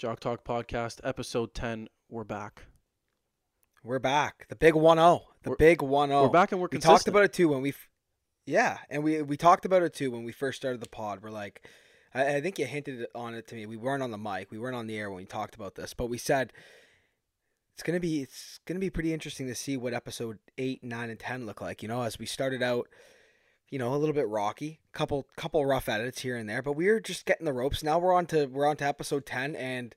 Jock Talk Podcast, episode 10. We're back. We're back. The big 1-0. The We're- big 1-0. We're back and we're Oh, We talked about it too when we, f- yeah, and we we talked about it too when we first started the pod. We're like, I, I think you hinted on it to me. We weren't on the mic, we weren't on the air when we talked about this, but we said it's gonna be it's gonna be pretty interesting to see what episode eight, nine, and ten look like. You know, as we started out, you know, a little bit rocky, couple couple rough edits here and there, but we are just getting the ropes. Now we're on to we're on to episode ten, and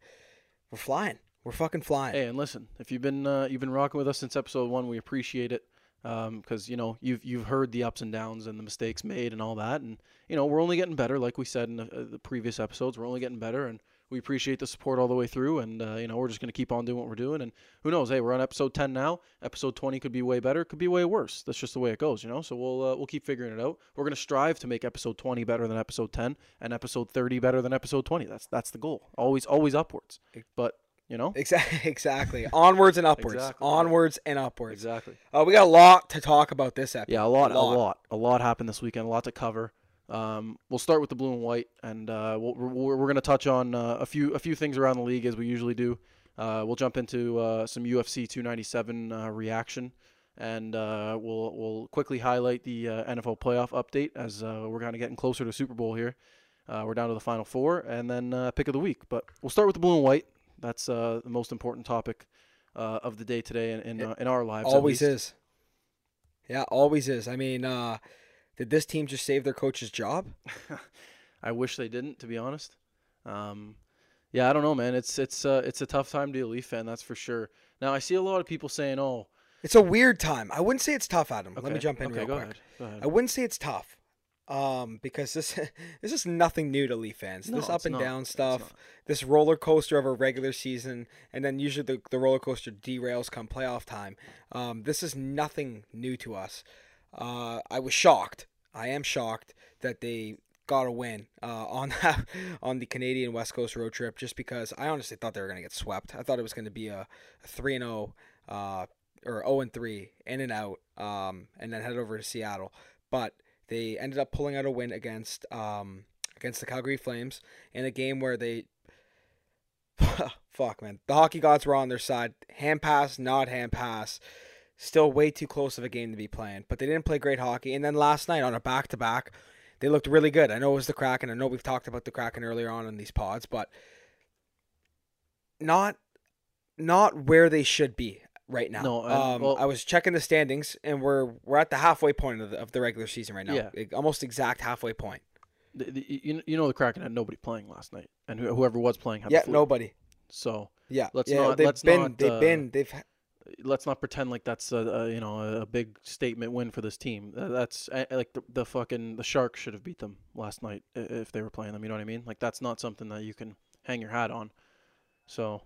we're flying. We're fucking flying. Hey, and listen, if you've been uh, you've been rocking with us since episode one, we appreciate it. Because you know you've you've heard the ups and downs and the mistakes made and all that, and you know we're only getting better. Like we said in the, uh, the previous episodes, we're only getting better, and we appreciate the support all the way through. And uh, you know we're just gonna keep on doing what we're doing. And who knows? Hey, we're on episode ten now. Episode twenty could be way better, could be way worse. That's just the way it goes, you know. So we'll uh, we'll keep figuring it out. We're gonna strive to make episode twenty better than episode ten, and episode thirty better than episode twenty. That's that's the goal. Always always upwards. But you know Exactly. Exactly. Onwards and upwards. Exactly. Onwards and upwards. exactly. Uh, we got a lot to talk about this episode. Yeah, a lot, a lot, a lot, happened this weekend. A lot to cover. Um, we'll start with the blue and white, and uh, we'll, we're, we're going to touch on uh, a few a few things around the league as we usually do. Uh, we'll jump into uh, some UFC 297 uh, reaction, and uh, we'll we'll quickly highlight the uh, NFL playoff update as uh, we're kind of getting closer to Super Bowl here. Uh, we're down to the final four, and then uh, pick of the week. But we'll start with the blue and white. That's uh, the most important topic uh, of the day today in in, uh, in our lives. Always is. Yeah, always is. I mean, uh, did this team just save their coach's job? I wish they didn't, to be honest. Um, yeah, I don't know, man. It's it's uh, it's a tough time to be a Leaf fan, that's for sure. Now I see a lot of people saying, "Oh, It's a weird time. I wouldn't say it's tough, Adam. Let me jump in okay, real quick. ahead, ahead." I wouldn't say it's tough, um, because this this is nothing new to Leaf fans. No, this up and not. down stuff, this roller coaster of a regular season, and then usually the, the roller coaster derails come playoff time. Um, this is nothing new to us. Uh, I was shocked. I am shocked that they got a win uh, on that on the Canadian West Coast road trip, just because I honestly thought they were going to get swept. I thought it was going to be a three and zero, uh, or zero and three, in and out, um, and then head over to Seattle. But they ended up pulling out a win against um, against the Calgary Flames in a game where they fuck man the hockey gods were on their side hand pass not hand pass still way too close of a game to be playing but they didn't play great hockey. And then last night on a back to back they looked really good. I know it was the Kraken. I know we've talked about the Kraken earlier on in these pods but not not where they should be right now. No, um, well- I was checking the standings and we're we're at the halfway point of the, of the regular season right now. Yeah. Almost exact halfway point. The- the- you, you know the Kraken had nobody playing last night, and whoever was playing had yeah nobody. So Yeah, Let's yeah, not- They've let's been, not, they've uh, been, they've. Let's not pretend like that's a, a you know a, big statement win for this team. That's uh, like the, the fucking the Sharks should have beat them last night if they were playing them. You know what I mean? Like that's not something that you can hang your hat on. So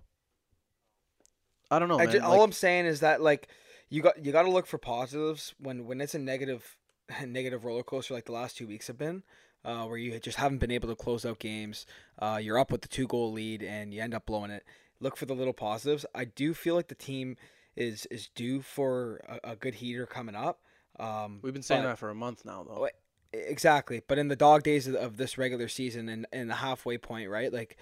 I don't know, I man. ju- all I'm saying is that like you got you got to look for positives when when it's a negative negative roller coaster like the last two weeks have been. Uh, where you just haven't been able to close out games, uh, you're up with the two goal lead and you end up blowing it. Look for the little positives. I do feel like the team is is due for a, a good heater coming up. Um, We've been saying but- that for a month now, though. Exactly. But in the dog days of, of this regular season and, and the halfway point, right? Like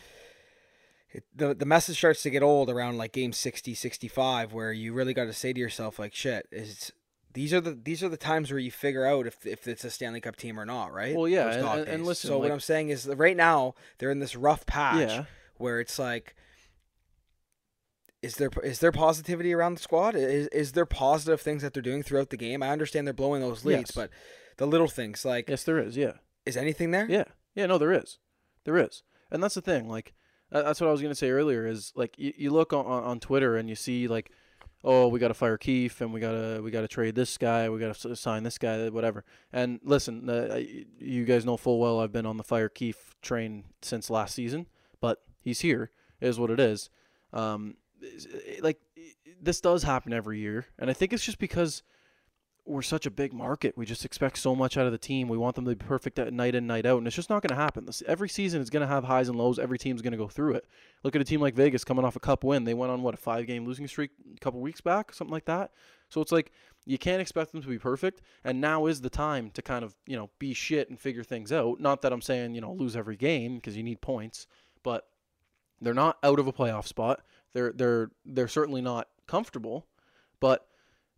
it, the the message starts to get old around like game 60, 65 where you really got to say to yourself like shit, is these are the these are the times where you figure out if if it's a Stanley Cup team or not, right? Well, yeah, and- and- and listen, So like- what I'm saying is that right now they're in this rough patch Yeah. where it's like is there is there positivity around the squad? Is is there positive things that they're doing throughout the game? I understand they're blowing those leads, Yes. but the little things like Yes, there is. Yeah. is anything there? Yeah, yeah, no, there is, there is, and that's the thing. Like, that's what I was gonna say earlier. Is like you, you look on, on Twitter and you see like, oh, we got to fire Keefe and we gotta we gotta trade this guy, we gotta sign this guy, whatever. And listen, uh, you guys know full well I've been on the fire Keefe train since last season, but he's here is what it is. Um, is- Eh, like this does happen every year, and I think it's just because we're such a big market. We just expect so much out of the team. We want them to be perfect at night in, night out, and it's just not going to happen. This, every season is going to have highs and lows. Every team's going to go through it. Look at a team like Vegas coming off a cup win. They went on what a five-game losing streak a couple weeks back, something like that. So it's like you can't expect them to be perfect, and now is the time to kind of you know be shit and figure things out. Not that I'm saying you know lose every game because you need points, but They're not out of a playoff spot. They're they're they're certainly not comfortable, but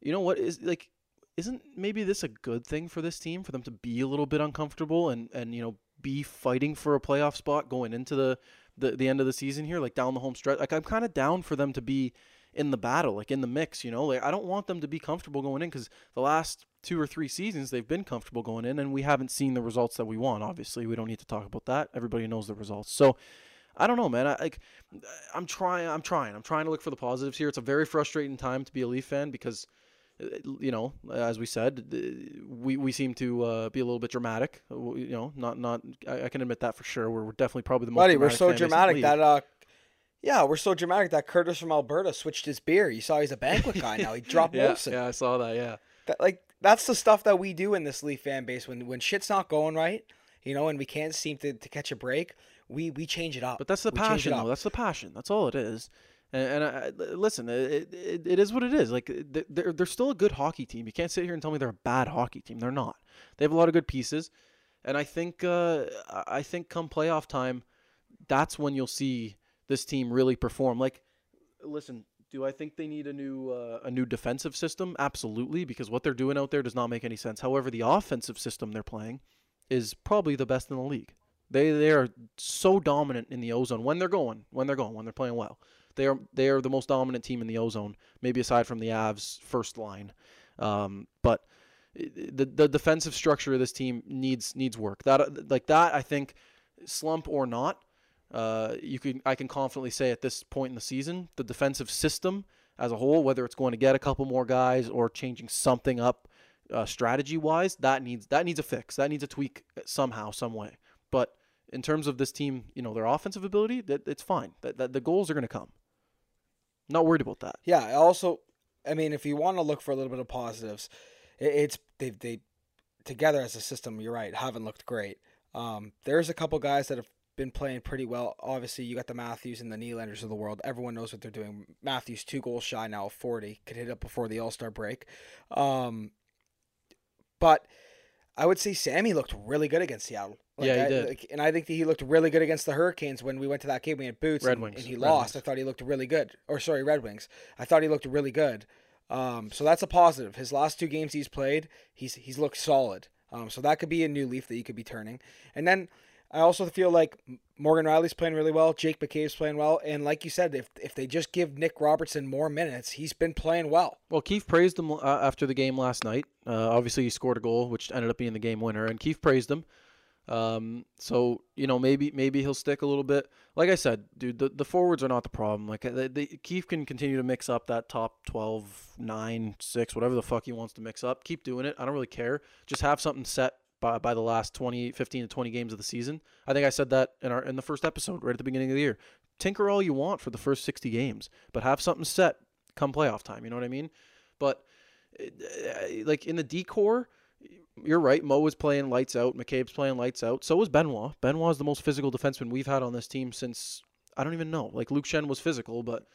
you know what is like isn't maybe this a good thing for this team for them to be a little bit uncomfortable and and you know be fighting for a playoff spot going into the the, the end of the season here like down the home stretch? Like I'm kind of down for them to be in the battle like in the mix you know? Like I don't want them to be comfortable going in cuz the last two or three seasons they've been comfortable going in and we haven't seen the results that we want obviously. We don't need to talk about that. Everybody knows the results. So I don't know, man. I like, I'm trying. I'm trying. I'm trying to look for the positives here. It's a very frustrating time to be a Leaf fan because you know, as we said, we, we seem to uh, be a little bit dramatic. You know, not not I, I, can admit that for sure. We're, we're definitely probably the most. Buddy, we're so dramatic that uh, yeah, we're so dramatic that Curtis from Alberta switched his beer. You saw he's a banquet guy now. He dropped yeah, Wilson. Yeah, I saw that. Yeah, that, like that's the stuff that we do in this Leaf fan base when when shit's not going right. You know, and we can't seem to, to catch a break. We we change it up. But that's the we passion, though. That's the passion. That's all it is. And, and I, listen, it, it, it is what it is. Like they're they're still a good hockey team. You can't sit here and tell me they're a bad hockey team. They're not. They have a lot of good pieces, and I think uh, I think come playoff time, that's when you'll see this team really perform. Like, listen, do I think they need a new uh, a new defensive system? Absolutely, because what they're doing out there does not make any sense. However, the offensive system they're playing is probably the best in the league. They they are so dominant in the ozone when they're going, when they're going, when they're playing well. They are they are the most dominant team in the ozone, maybe aside from the Avs first line. Um, but the the defensive structure of this team needs needs work. That like that I think slump or not, uh, you can I can confidently say at this point in the season, the defensive system as a whole, whether it's going to get a couple more guys or changing something up uh, strategy wise, that needs that needs a fix. That needs a tweak somehow, some way. But in terms of this team, you know, their offensive ability, that it's fine. That, that the goals are going to come. Not worried about that. Yeah. Also, I mean, if you want to look for a little bit of positives, it's they they together as a system. You're right. Haven't looked great. Um, there's a couple guys that have been playing pretty well. Obviously, you got the Matthews and the Nylanders of the world. Everyone knows what they're doing. Matthews two goals shy now of 40. Could hit up before the All Star break. Um, but I would say Sammy looked really good against Seattle. Like, yeah, he I, did. Like, and I think he looked really good against the Hurricanes when we went to that game. We had boots Red and, Wings. and he Red lost. Wings. I thought he looked really good. Or sorry, Red Wings. I thought he looked really good. Um, so that's a positive. His last two games he's played, he's he's looked solid. Um, so that could be a new leaf that you could be turning. And then I also feel like Morgan Rielly's playing really well. Jake McCabe's playing well, and like you said, if if they just give Nick Robertson more minutes, he's been playing well. Well, Keefe praised him uh, after the game last night. Uh, obviously, he scored a goal, which ended up being the game winner, and Keefe praised him. Um, so you know maybe maybe he'll stick a little bit. Like I said, dude, the, the forwards are not the problem. Like the, the, Keefe can continue to mix up that top 12, 9, 6, whatever the fuck he wants to mix up. Keep doing it. I don't really care. Just have something set by, by the last 20, 15 to 20 games of the season. I think I said that in our in the first episode right at the beginning of the year. Tinker all you want for the first 60 games, but have something set come playoff time, you know what I mean? But eh, like in the D-core, you're right. Mo was playing lights out. McCabe's playing lights out. So was Benoit. Benoit is the most physical defenseman we've had on this team since I don't even know. Like Luke Schenn was physical, but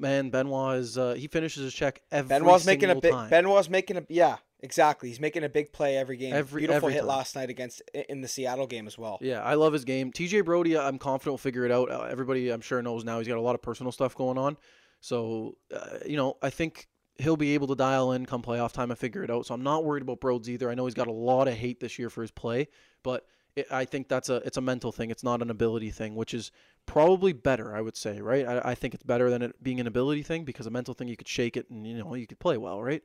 man, Benoit is uh, he finishes his check every Benoit's making a big. time. Benoit's making a yeah, exactly. He's making a big play every game. Every- Beautiful every hit time. last night against in the Seattle game as well. Yeah, I love his game. TJ Brodie, I'm confident will figure it out. Uh, everybody, I'm sure, knows now he's got a lot of personal stuff going on. So, uh, you know, I think he'll be able to dial in come playoff time and figure it out. So I'm not worried about Broads either. I know he's got a lot of hate this year for his play, but it, I think that's a it's a mental thing. It's not an ability thing, which is probably better. I would say, right? I, I think it's better than it being an ability thing because a mental thing you could shake it and you know you could play well, right?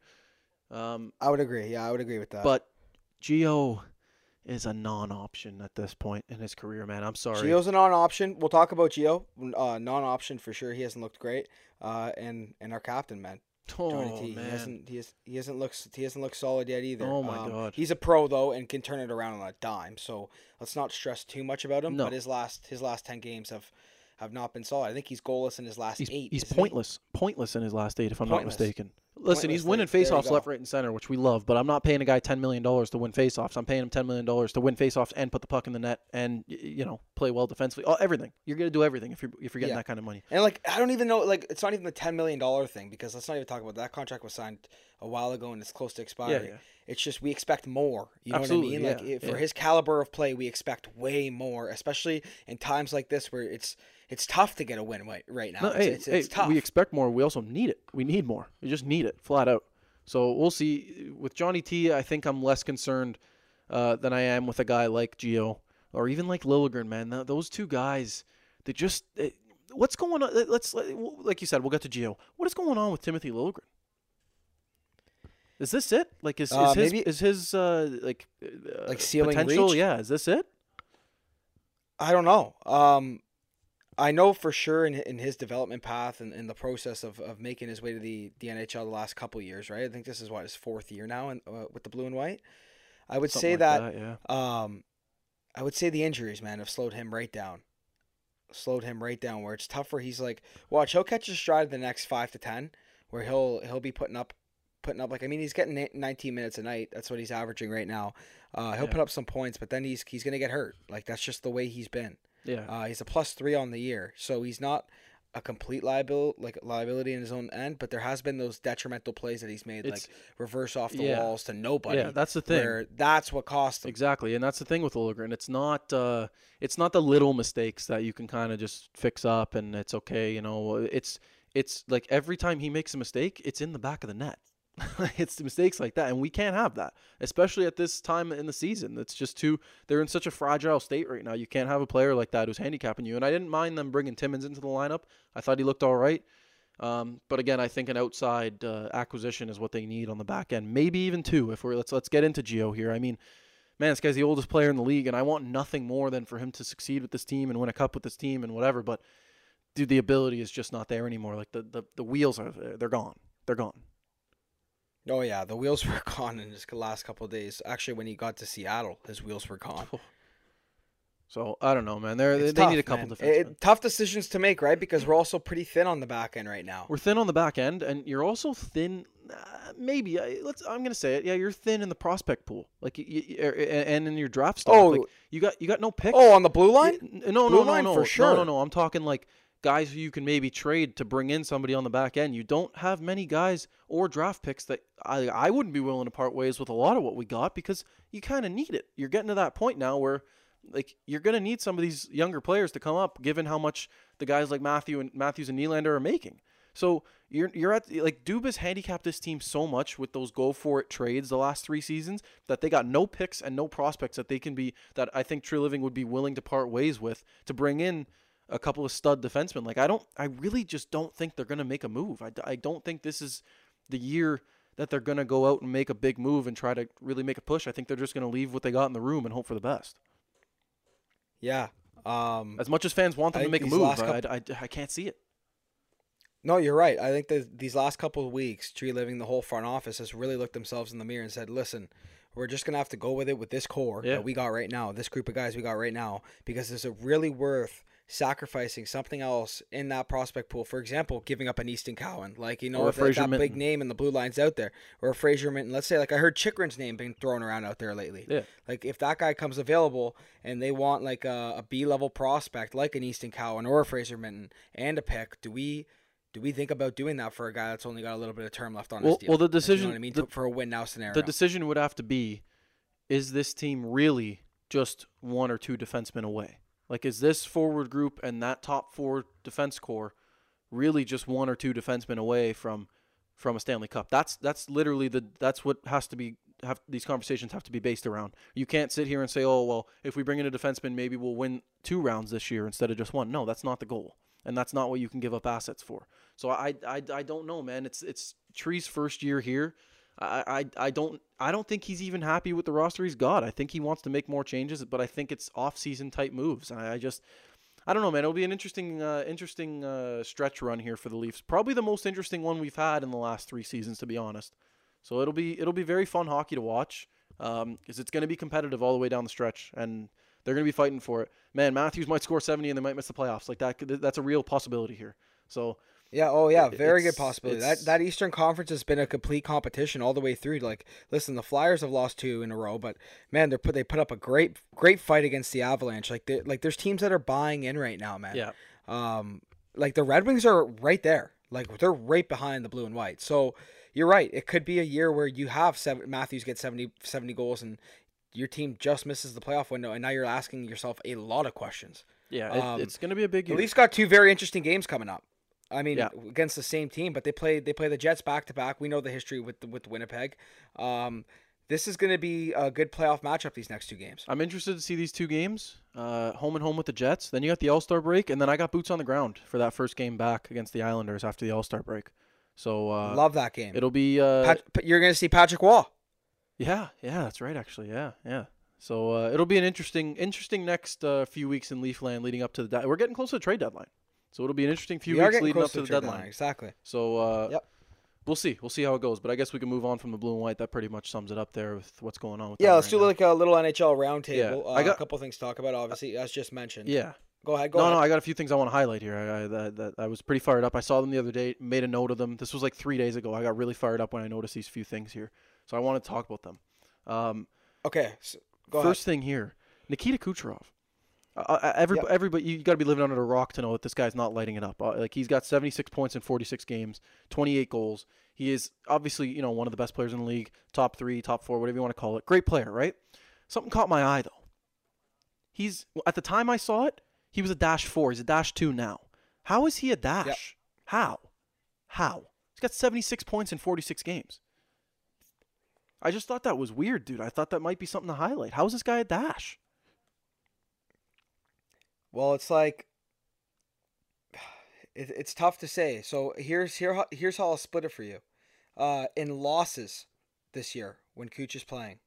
Um, I would agree. Yeah, I would agree with that. but Gio is a non-option at this point in his career, man. I'm sorry. Gio's a non-option. We'll talk about Gio, Uh, non-option for sure. He hasn't looked great. Uh, and and our captain, man, Oh, T. He man. hasn't he, has, he hasn't looked he hasn't looked solid yet either. Oh, my Um, God. He's a pro though and can turn it around on a dime. So let's not stress too much about him. No. But his last his last ten games have have not been solid. I think he's goalless in his last He's, eight. he's isn't he? pointless. Pointless in his last eight, if I'm Pointless. not mistaken. Listen, he's winning faceoffs left, right, and center, which we love. But I'm not paying a guy ten million dollars to win faceoffs. I'm paying him ten million dollars to win faceoffs and put the puck in the net and you know play well defensively. Oh, everything. You're gonna do everything if you're if you're getting Yeah. that kind of money. And like I don't even know like it's not even the ten million dollar thing because let's not even talk about that contract was signed a while ago and it's close to expiring. yeah. It's just we expect more. You know Absolutely, what I mean? yeah, Like for yeah. his caliber of play, we expect way more, especially in times like this where it's it's tough to get a win right, right now. No, it's, hey, it's, hey, it's tough. we expect more. We also need it. We need more. We just need it flat out. So we'll see. With Johnny T, I think I'm less concerned uh, than I am with a guy like Gio or even like Liljegren. Man, Th- those two guys, they just. what's going on? Let- Let's like you said, we'll get to Gio. What is going on with Timothy Liljegren? Is this it? Like is, is Uh, his maybe- is his uh, like uh, Like ceiling potential? reach? Yeah, is this it? I don't know. Um, I know for sure in in his development path and in the process of, of making his way to the, the NHL the last couple years, right? I think this is what his fourth year now in, uh, with the blue and white. I would Something say like that, yeah. um, I would say the injuries, man, have slowed him right down. Slowed him right down where it's tougher. He's like, watch, he'll catch his stride the next five to ten, where he'll he'll be putting up, putting up like I mean he's getting 19 minutes a night. That's what he's averaging right now. Uh, he'll Yeah. put up some points, but then he's he's gonna get hurt. Like that's just the way he's been. Yeah. Uh, he's a plus three on the year, so he's not a complete liability, like liability in his own end. But there has been those detrimental plays that he's made, It's- like reverse off the yeah. walls to nobody. yeah, that's the thing. Where that's what cost him. Exactly, and that's the thing with Liljegren. It's not uh, it's not the little mistakes that you can kind of just fix up and it's okay. You know, it's it's like every time he makes a mistake, it's in the back of the net. it's mistakes like that, and we can't have that, especially at this time in the season. It's just too. They're in such a fragile state right now. You can't have a player like that who's handicapping you. And I didn't mind them bringing Timmins into the lineup. I thought he looked all right. Um, but again, I think an outside uh, acquisition is what they need on the back end. Maybe even two. If we're let's let's get into Gio here. I mean, man, this guy's the oldest player in the league, and I want nothing more than for him to succeed with this team and win a cup with this team and whatever. But dude, the ability is just not there anymore. Like the the, the wheels are they're gone. They're gone. Oh yeah, the wheels were gone in his last couple of days. Actually, when he got to Seattle, his wheels were gone. So I don't know, man. They're, they It's they need a couple defensemen. Tough decisions to make, right? Because we're also pretty thin on the back end right now. We're thin on the back end, and you're also thin. Uh, maybe I, let's. I'm gonna say it. Yeah, you're thin in the prospect pool, like y y- er- and in your draft stock. Oh. like, you got you got no picks. Oh, on the blue line. No, Blue no, no, line no, for no, sure. no, no. I'm talking like guys who you can maybe trade to bring in somebody on the back end. You don't have many guys or draft picks that I I wouldn't be willing to part ways with a lot of what we got because you kind of need it. You're getting to that point now where like you're gonna need some of these younger players to come up, given how much the guys like Matthew and Matthews and Nylander are making. So you're you're at like Dubas handicapped this team so much with those go for it trades the last three seasons that they got no picks and no prospects that they can be that I think Treliving would be willing to part ways with to bring in a couple of stud defensemen. Like I don't, I really just don't think they're gonna make a move. I, I don't think this is the year that they're gonna go out and make a big move and try to really make a push. I think they're just gonna leave what they got in the room and hope for the best. Yeah. Um, As much as fans want them to make a move, last I, I, I can't see it. no, you're right. I think that these last couple of weeks, Treliving, the whole front office has really looked themselves in the mirror and said, "Listen, we're just gonna have to go with it with this core Yeah. that we got right now, this group of guys we got right now, because is it really worth?" Sacrificing something else in that prospect pool, for example, giving up an Easton Cowan, like you know, Or if that, big name in the blue lines out there, or a Fraser Minton. Let's say, like I heard Chychrun's name being thrown around out there lately. Yeah. Like if that guy comes available and they want like a, a B level prospect like an Easton Cowan or a Fraser Minton and a pick, do we do we think about doing that for a guy that's only got a little bit of term left on Well- his deal? well, the Like, you know decision- I mean, the- for a win now scenario. The decision would have to be: Is this team really just one or two defensemen away? Like, is this forward group and that top four defense core really just one or two defensemen away from from a Stanley Cup? That's that's literally the that's what has to be have these conversations have to be based around. You can't sit here and say, "Oh, well, if we bring in a defenseman, maybe we'll win two rounds this year instead of just one." No, that's not the goal, and that's not what you can give up assets for. So I I, I don't know, man. It's it's Tree's first year here. I, I don't I don't think he's even happy with the roster he's got. I think he wants to make more changes, but I think it's off season type moves. I, I just I don't know, man. It'll be an interesting uh, interesting uh, stretch run here for the Leafs. Probably the most interesting one we've had in the last three seasons, to be honest. So it'll be it'll be very fun hockey to watch because it's going to be competitive all the way down the stretch, and they're going to be fighting for it. Man, Matthews might score 70 and they might miss the playoffs. Like that, that's a real possibility here. So Yeah. Oh, yeah. Very good possibility. That that Eastern Conference has been a complete competition all the way through. Like, listen, the Flyers have lost two in a row, but man, they put they put up a great great fight against the Avalanche. Like, like there's teams that are buying in right now, man. Yeah. Um, like the Red Wings are right there. Like they're right behind the blue and white. So you're right. It could be a year where you have seven Matthews get 70, 70 goals and your team just misses the playoff window, and now you're asking yourself a lot of questions. Yeah, it, Um, it's going to be a big The year. Leafs got two very interesting games coming up. I mean, Yeah. against the same team, but they play they play the Jets back to back. We know the history with the, with Winnipeg. Um, this is going to be a good playoff matchup. These next two games. I'm interested to see these two games, uh, home and home with the Jets. Then you got the All Star break, and then I got boots on the ground for that first game back against the Islanders after the All Star break. So uh, Love that game. it'll be uh, Pat, you're going to see Patrick Roy. yeah, yeah, that's right, actually, yeah, yeah. So uh, it'll be an interesting, interesting next uh, few weeks in Leafland leading up to the. We're getting close to the trade deadline, so it'll be an interesting few we weeks leading up to the trade deadline. Exactly. So uh, Yep. we'll see, we'll see how it goes. But I guess we can move on from the blue and white. That pretty much sums it up there with what's going on with. Yeah, let's right do now. like a little NHL roundtable. Yeah, Uh, I got- a couple things to talk about. Obviously, as just mentioned. Yeah. Go ahead. Go no, ahead. no, I got a few things I want to highlight here. I, I, that, that, I was pretty fired up. I saw them the other day, made a note of them. This was like three days ago. I got really fired up when I noticed these few things here. So I want to talk about them. Um, Okay. So, first thing here, Nikita Kucherov. Uh, uh, every, Yep. everybody, you got to be living under a rock to know that this guy's not lighting it up. Uh, like he's got 76 points in 46 games, 28 goals. He is obviously, you know, one of the best players in the league, top three, top four, whatever you want to call it. Great player, right? Something caught my eye though. He's at the time I saw it, he was a dash four. He's a dash two now. How is he a dash? How? How? He's got 76 points in 46 games. I just thought that was weird, dude. I thought that might be something to highlight. How is this guy a dash? Well, it's like it, it's tough to say. So here's here how- here's how I'll split it for you. Uh, in losses this year when Cooch is playing,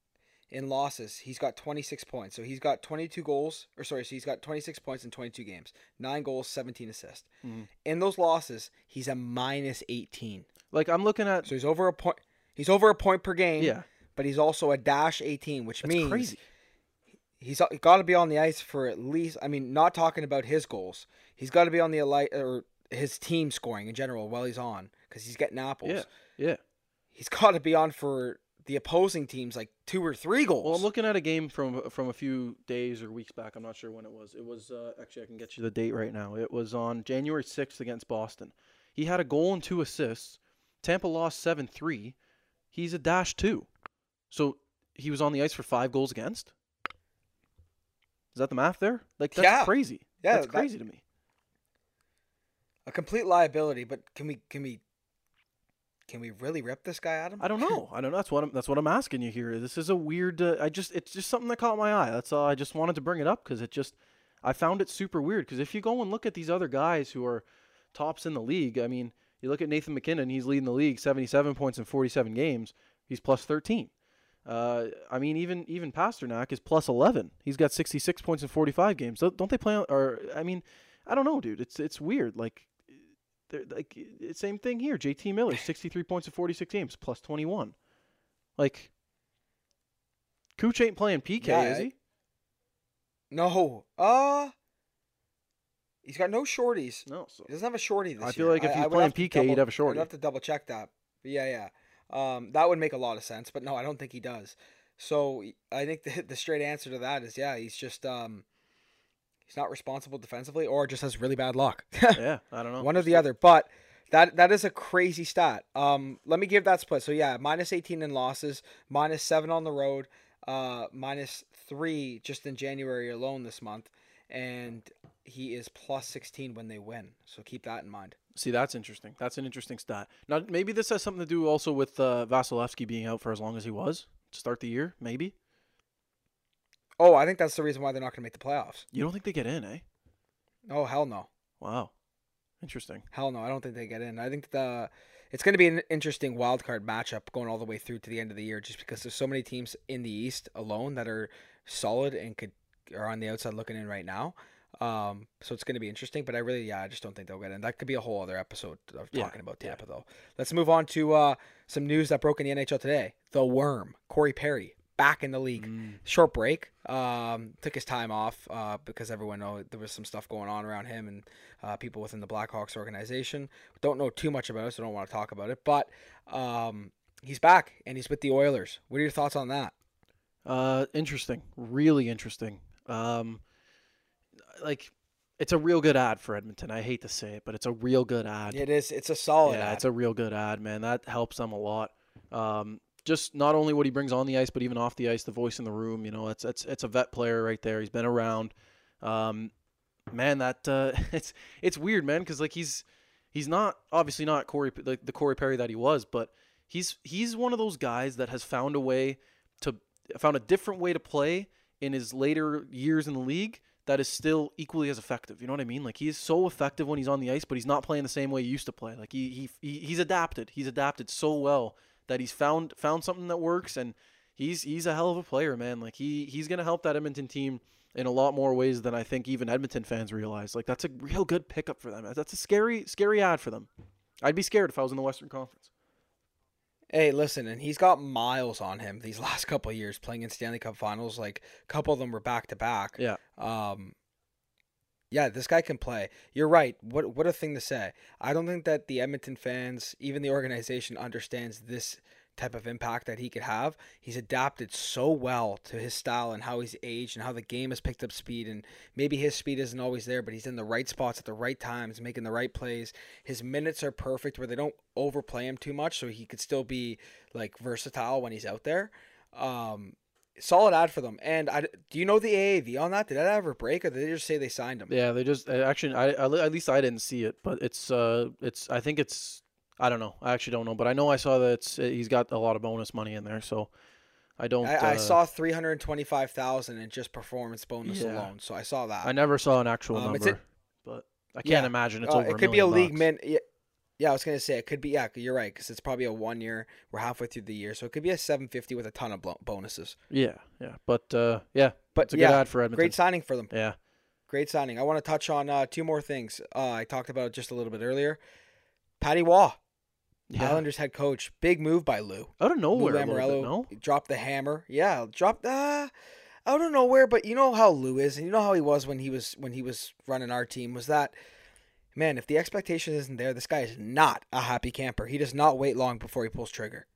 in losses he's got 26 points. So he's got 22 goals, or sorry, so he's got 26 points in 22 games, nine goals, 17 assists. Mhm. In those losses, he's a minus 18. Like I'm looking at So he's over a point. He's over a point per game. yeah, But he's also a dash 18, which that's means crazy. He's got to be on the ice for at least. I mean, not talking about his goals. He's got to be on the elite or his team scoring in general while he's on because he's getting apples. Yeah, yeah. He's got to be on for the opposing teams like two or three goals. Well, I'm looking at a game from from a few days or weeks back. I'm not sure when it was. It was uh, actually I can get you the date right now. It was on January 6th against Boston. He had a goal and two assists. Tampa lost 7-3. He's a dash 2. So he was on the ice for 5 goals against? Is that the math there? Like that's Yeah. crazy. Yeah, That's that- crazy to me. a complete liability. But can we can we can we really rip this guy at him? I don't know. I don't know. That's what I'm, that's what I'm asking you here. This is a weird. Uh, I just it's just something that caught my eye. That's all. I just wanted to bring it up because it just I found it super weird. Because if you go and look at these other guys who are tops in the league, I mean, you look at Nathan MacKinnon. He's leading the league, 77 points in 47 games. He's plus 13. Uh, I mean, even even Pastrnak is plus 11. He's got 66 points in 45 games. So don't they play? On, or I mean, I don't know, dude. It's it's weird. Like, like eh, same thing here. JT Miller, 63 points in 46 games, plus 21. Like, Cooch ain't playing PK, Yeah, is I- he? No. Uh he's got no shorties. No. So He doesn't have a shorty this I year. feel like if he's I playing PK, he'd have a shorty. I'd have to double check that. But yeah, yeah. Um, that would make a lot of sense, but no, I don't think he does. So I think the the straight answer to that is yeah, he's just um, he's not responsible defensively, or just has really bad luck. yeah, I don't know. One or the other. But that that is a crazy stat. Um, let me give that split. So yeah, minus 18 in losses, minus seven on the road, uh, minus three just in January alone this month, and he is plus 16 when they win. So keep that in mind. See, that's interesting. That's an interesting stat. Now, maybe this has something to do also with uh, Vasilevskiy being out for as long as he was to start the year. Maybe Oh, I think that's the reason why they're not going to make the playoffs. you don't think they get in, eh? Oh hell no, Wow, interesting. hell no. I don't think they get in. I think the it's going to be an interesting wild card matchup going all the way through to the end of the year, just because there's so many teams in the East alone that are solid and could are on the outside looking in right now. Um, so it's going to be interesting, but I really, yeah, I just don't think they'll get in. That could be a whole other episode of Yeah, talking about yeah. Tampa, though. Let's move on to uh, some news that broke in the NHL today. The Worm, Corey Perry, back in the league. Mm. Short break. Um, took his time off uh, because everyone know there was some stuff going on around him and uh, people within the Blackhawks organization. Don't know too much about it, so don't want to talk about it. But um, he's back and he's with the Oilers. What are your thoughts on that? Uh, interesting. Really interesting. Um, like, it's a real good ad for Edmonton. I hate to say it, but it's a real good ad. It is. It's a solid. yeah, ad. it's a real good ad, man. That helps them a lot. Um, just not only what he brings on the ice, but even off the ice, the voice in the room. You know, it's it's it's a vet player right there. He's been around. Um, man, that uh, it's it's weird, man, because like he's he's not obviously not Corey like the Corey Perry that he was, but he's he's one of those guys that has found a way to found a different way to play in his later years in the league that is still equally as effective. You know what I mean? Like he's so effective when he's on the ice, but he's not playing the same way he used to play. Like he he, he he's adapted. He's adapted so well that he's found found something that works and he's he's a hell of a player, man. Like he he's going to help that Edmonton team in a lot more ways than I think even Edmonton fans realize. Like that's a real good pickup for them. That's a scary scary ad for them. I'd be scared if I was in the Western Conference. Hey, listen, and he's got miles on him these last couple of years playing in Stanley Cup Finals. Like a couple of them were back to back. Yeah. Um, yeah, this guy can play. You're right. What what a thing to say. I don't think that the Edmonton fans, even the organization, understands this type of impact that he could have. He's adapted so well to his style and how he's aged and how the game has picked up speed. And maybe his speed isn't always there, but he's in the right spots at the right times, making the right plays. His minutes are perfect where they don't overplay him too much, so he could still be like versatile when he's out there. Um, solid ad for them. And I, do you know the AAV on that? Did that ever break, or did they just say they signed him? Yeah, they just actually I at least I didn't see it, but it's uh it's I think it's I don't know. I actually don't know, but I know I saw that he's got a lot of bonus money in there, so I don't. I, I uh, saw three hundred twenty-five thousand in just performance bonus Yeah. alone, so I saw that. I never saw an actual Um, number, a- but I can't Yeah, imagine it's Uh, over. it could be a league bucks. min. Yeah, yeah, I was gonna say it could be. Yeah, you're right because it's probably a one year. We're halfway through the year, so it could be a seven fifty with a ton of bonuses. Yeah, yeah, but uh, yeah, But it's a yeah, good ad for Edmonton. great signing for them. Yeah, Great signing. I want to touch on uh, two more things. Uh, I talked about just a little bit earlier. Patty Roy, yeah. Islanders head coach. Big move by Lou. Out of Lou nowhere, Lamoriello bit, no? dropped the hammer. Yeah, dropped the. uh out of nowhere, but you know how Lou is, and you know how he was when he was when he was running our team. Was that man? If the expectation isn't there, this guy is not a happy camper. He does not wait long before he pulls trigger.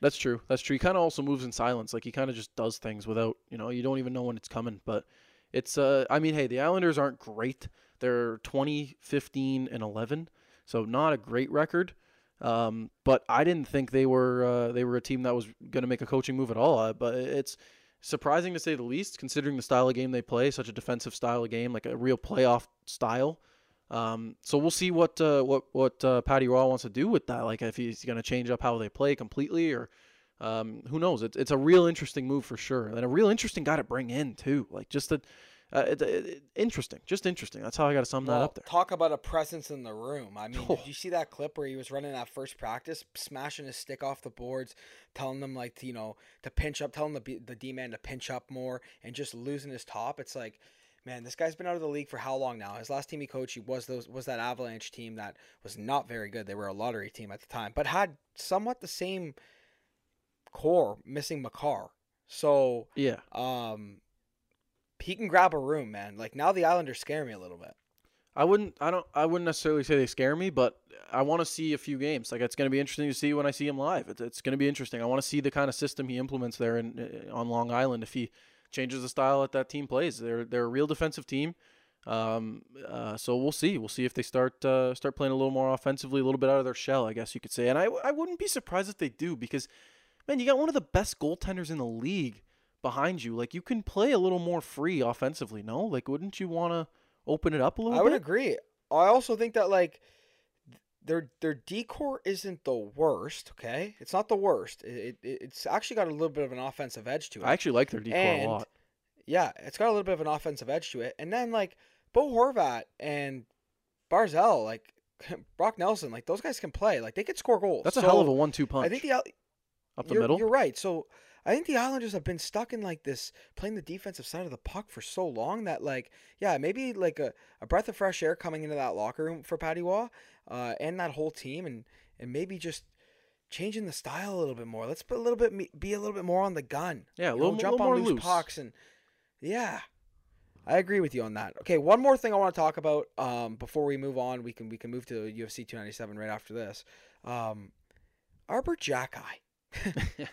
That's true. That's true. He kind of also moves in silence. Like he kind of just does things without, you know, you don't even know when it's coming. But it's, uh, I mean, hey, the Islanders aren't great. They're 20, 15, and 11, so not a great record. Um, but I didn't think they were uh, they were a team that was going to make a coaching move at all. Uh, but it's surprising to say the least, considering the style of game they play, such a defensive style of game, like a real playoff style. Um, so we'll see what uh, what what uh, Patty Roy wants to do with that. Like if he's going to change up how they play completely, or um, who knows? It's it's a real interesting move for sure, and a real interesting guy to bring in too. Like just a uh, it, it, interesting, just interesting. That's how I got to sum that up there. Talk about a presence in the room. I mean, Oh. did you see that clip where he was running that first practice, smashing his stick off the boards, telling them like to, you know to pinch up, telling the the D man to pinch up more, and just losing his top. It's like, man, this guy's been out of the league for how long now? His last team he coached he was those was that Avalanche team that was not very good. They were a lottery team at the time, but had somewhat the same core, missing Makar. So Yeah, um, he can grab a room, man. Like now the Islanders scare me a little bit. I wouldn't. I don't. I wouldn't necessarily say they scare me, but I want to see a few games. Like it's going to be interesting to see when I see him live. It's, it's going to be interesting. I want to see the kind of system he implements there in uh, on Long Island. If he changes the style that that team plays, they're they're a real defensive team. Um, uh, so we'll see. We'll see if they start uh, start playing a little more offensively, a little bit out of their shell, I guess you could say. And I I wouldn't be surprised if they do because, man, you got one of the best goaltenders in the league behind you. Like you can play a little more free offensively. No, like wouldn't you want to open it up a little I would bit? agree. I also think that like their their D-core isn't the worst. Okay, it's not the worst. It, it it's actually got a little bit of an offensive edge to it. I actually like their D-core And- a lot. yeah, it's got a little bit of an offensive edge to it. And then like Bo Horvat and Barzal, like Brock Nelson, like those guys can play. Like they could score goals. That's a So, hell of a one-two punch I think the up the you're, middle. You're right. So I think the Islanders have been stuck in like this playing the defensive side of the puck for so long that like yeah maybe like a, a breath of fresh air coming into that locker room for Patty Roy uh, and that whole team and and maybe just changing the style a little bit more. Let's put a little bit be a little bit more on the gun. Yeah, a You little, know, mo- jump little on more loose loose. pucks and yeah. I agree with you on that. Okay, one more thing I want to talk about um, before we move on. We can we can move to UFC 297 right after this. Um, Arber Xhekaj.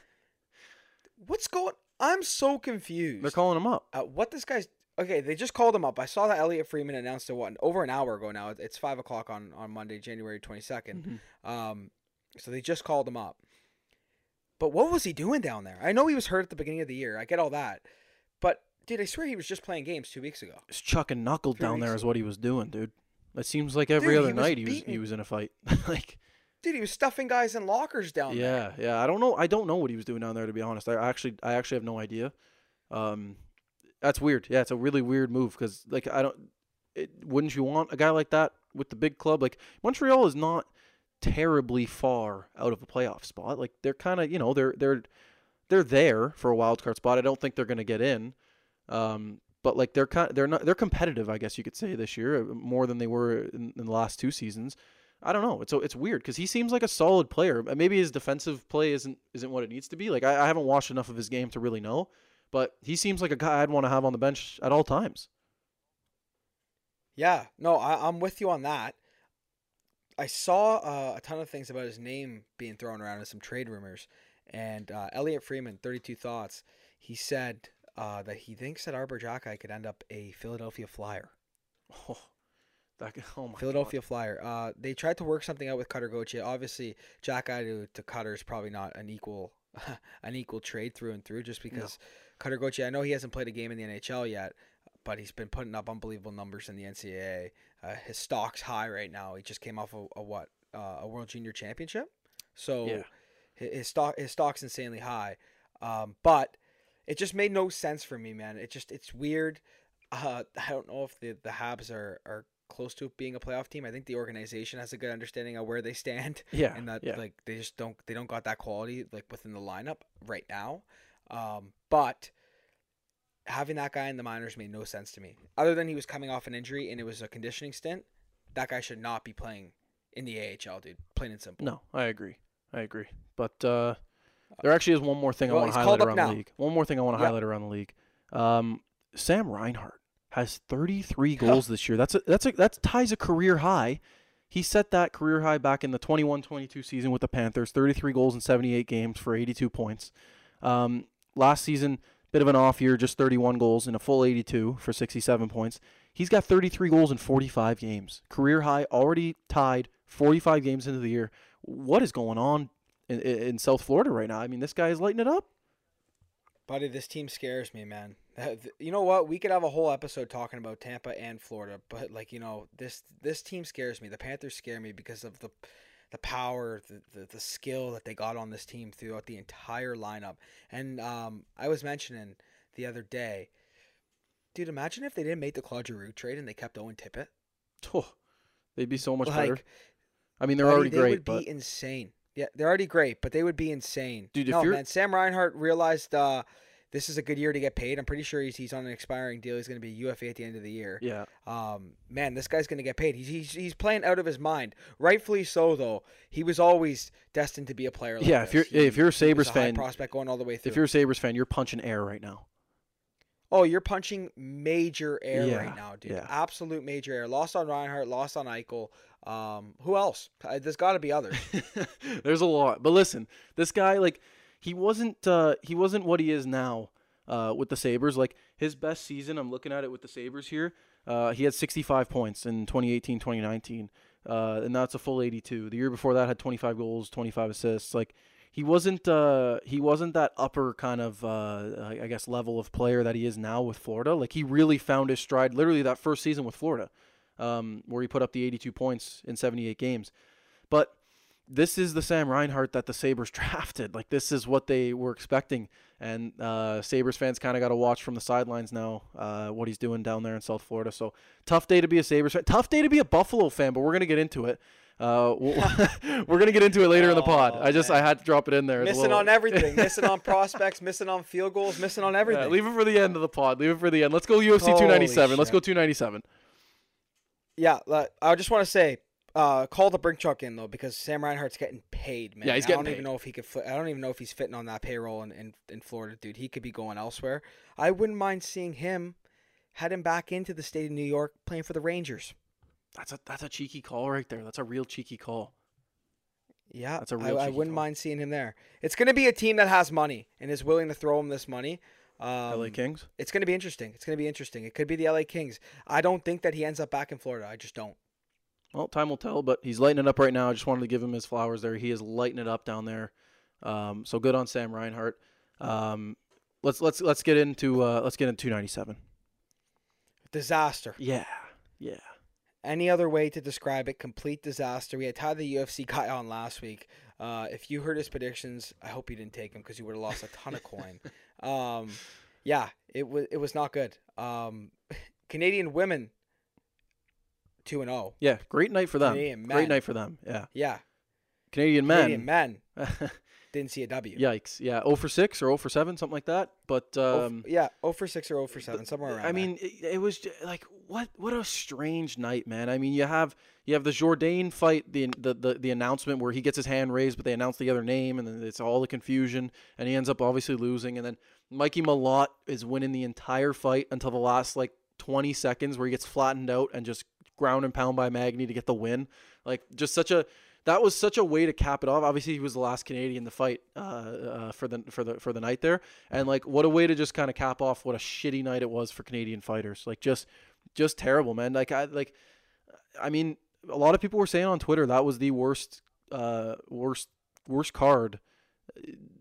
What's going? I'm so confused. They're calling him up. uh, what this guy's okay? They just called him up. I saw that Elliotte Friedman announced it what over an hour ago now. It's five o'clock on on Monday, January 22nd. Mhm. Um, so they just called him up. But what was he doing down there? I know he was hurt at the beginning of the year. I get all that. But dude, I swear he was just playing games two weeks ago. Just chucking knuckle Three down there weeks is what he was doing, dude. It seems like every Dude, other he night he was he was in a fight. like Dude, he was stuffing guys in lockers down there. yeah, yeah. I don't know. I don't know what he was doing down there to be honest. I actually I actually have no idea. Um, that's weird. Yeah, it's a really weird move because like I don't. It, wouldn't you want a guy like that with the big club? Like Montreal is not terribly far out of a playoff spot. Like they're kind of you know they're they're they're there for a wild card spot. I don't think they're going to get in. Um, but like they're kind they're not they're competitive, I guess you could say this year uh, more than they were in, in the last two seasons. I don't know. It's it's weird because he seems like a solid player. Maybe his defensive play isn't isn't what it needs to be. Like I, I haven't watched enough of his game to really know, but he seems like a guy I'd want to have on the bench at all times. Yeah, no, I, I'm with you on that. I saw uh, a ton of things about his name being thrown around in some trade rumors, and uh, Elliotte Friedman, 32 Thoughts, he said uh, that he thinks that Arber Xhekaj could end up a Philadelphia Flyer. Oh, that oh my Philadelphia Flyer. Uh, they tried to work something out with Cutter Gauthier. Obviously, Xhekaj to, to Cutter is probably not an equal an equal trade through and through. Just because Cutter Gauthier, I know he hasn't played a game in the NHL yet, but he's been putting up unbelievable numbers in the NCAA. Uh, his stock's high right now. He just came off a, a what uh, a World Junior Championship, so Yeah. his, his stock his stock's insanely high. Um, but it just made no sense for me, man. It just it's weird. Uh, I don't know if the the Habs are are close to being a playoff team. I think the organization has a good understanding of where they stand Yeah, and that yeah. like they just don't they don't got that quality like within the lineup right now. Um, but having that guy in the minors made no sense to me. Other than he was coming off an injury and it was a conditioning stint, that guy should not be playing in the AHL, dude. Plain and simple. No, I agree. I agree. But uh, there actually is one more thing Well, I want to highlight around now. the league. One more thing I want to Yep. highlight around the league. Um, Sam Reinhart has 33 goals this year. That's a, that's a, that ties a career high. He set that career high back in the 21-22 season with the Panthers. 33 goals in 78 games for 82 points. Um, last season, bit of an off year, just 31 goals in a full 82 for 67 points. He's got 33 goals in 45 games. Career high, already tied 45 games into the year. What is going on in, in in South Florida right now? I mean, this guy is lighting it up. Buddy, this team scares me, man. You know what? We could have a whole episode talking about Tampa and Florida, but like you know, this this team scares me. The Panthers scare me because of the the power, the, the, the skill that they got on this team throughout the entire lineup. And um, I was mentioning the other day, dude. Imagine if they didn't make the Claude Giroux trade and they kept Owen Tippett. Oh, they'd be so much like, better. I mean, they're buddy, already they great, They would but be insane. Yeah, they're already great, but they would be insane. Dude, no, man, Sam Reinhart realized uh, this is a good year to get paid. I'm pretty sure he's, he's on an expiring deal. He's going to be UFA at the end of the year. yeah, Um, man, this guy's going to get paid. He's, he's he's playing out of his mind. Rightfully so, though. He was always destined to be a player. Like Yeah, if this. you're- if you're a Sabres high fan- prospect going all the way through. if you're a Sabres fan, you're punching air right now. Oh, you're punching major air Yeah, right now, dude. yeah. Absolute major air. Lost on Reinhart, lost on Eichel. Um, who else? Uh, There's got to be others. There's a lot, but listen, this guy like he wasn't uh, he wasn't what he is now uh, with the Sabres. Like his best season, I'm looking at it with the Sabres here. Uh, he had 65 points in 2018, 2019, uh, and that's a full 82. The year before that had 25 goals, 25 assists. Like he wasn't uh, he wasn't that upper kind of uh, I guess level of player that he is now with Florida. Like he really found his stride literally that first season with Florida, um, where he put up the 82 points in 78 games. But this is the Sam Reinhart that the Sabres drafted. Like this is what they were expecting. And uh, Sabres fans kind of got to watch from the sidelines now uh, what he's doing down there in South Florida. So tough day to be a Sabres fan. Tough day to be a Buffalo fan, but we're to get into it. Uh, we'll- we're going to get into it later in the pod. Oh, I just, man. I had to drop it in there. missing little- on everything. missing on prospects. Missing on field goals. Missing on Yeah, everything. leave it for the end of the pod. Leave it for the end. Let's go UFC Holy 297. Let's go 297. yeah, I just want to say Uh, call the brink truck in though because Sam Reinhart's getting paid, man. Yeah, he's getting. I don't even know if he could. Fit, I don't even know if he's fitting on that payroll in, in in Florida, dude. He could be going elsewhere. I wouldn't mind seeing him heading back into the state of New York playing for the Rangers. That's a that's a cheeky call right there. That's a real cheeky call. Yeah, That's a I- real I, cheeky wouldn't call. mind seeing him there. It's going to be a team that has money and is willing to throw him this money. Um, LA Kings. It's going to be interesting. It's going to be interesting. It could be the LA Kings. I don't think that he ends up back in Florida. I just don't. Well, time will tell, but he's lighting it up right now. I just wanted to give him his flowers there. He is lighting it up down there. Um, so good on Sam Reinhart. Um, let's let's let's get into uh, let's get into 297. Disaster. Yeah, yeah. Any other way to describe it? Complete disaster. We had Ty the UFC guy on last week. Uh, if you heard his predictions, I hope you didn't take them because you would have lost a ton of coin. Um, yeah, it was it was not good. Um, Canadian women, two and zero. Yeah, great night for them. Canadian Great men. night for them. Yeah. Yeah, Canadian Canadian men. men didn't see a W. Yikes. Yeah, 0 for 6 or 0 for 7, something like that. But Oh, um yeah, 0 for 6 or 0 for 7, somewhere around I mean, it, it was like what what a strange night, man. I mean, you have you have the Jourdain fight, the, the the the announcement where he gets his hand raised, but they announce the other name, and then it's all the confusion, and he ends up obviously losing, and then Mikey Malott is winning the entire fight until the last like 20 seconds where he gets flattened out and just ground and pound by Magny to get the win. Like just such a that was such a way to cap it off. Obviously, he was the last Canadian to fight uh, uh, for the for the for the night there, and like what a way to just kind of cap off what a shitty night it was for Canadian fighters. Like just just terrible, man. Like I like, I mean, a lot of people were saying on Twitter that was the worst uh worst worst card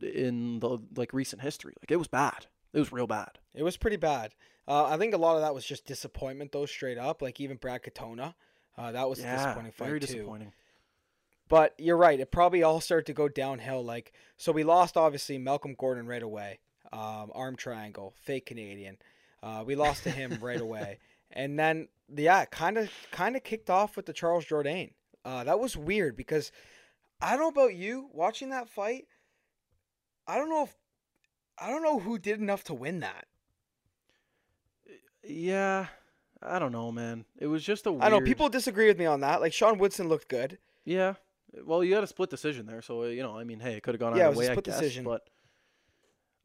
in the like recent history. Like it was bad. It was real bad. It was pretty bad. Uh, I think a lot of that was just disappointment, though, straight up. Like even Brad Katona, uh, that was a disappointing fight very too. disappointing. But you're right; it probably all started to go downhill. Like so, we lost obviously Malcolm Gordon right away. Um, arm triangle, fake Canadian. Uh, we lost to him right away, and then yeah, kind of kind of kicked off with the Charles Jourdain. Uh, that was weird because I don't know about you watching that fight. I don't know if I don't know who did enough to win that. Yeah, I don't know, man. It was just a weird. I know people disagree with me on that. Like Sean Woodson looked good. Yeah. Well, you got a split decision there, so you know, I mean, hey, it could have gone Yeah, it either way, split I guess. decision. But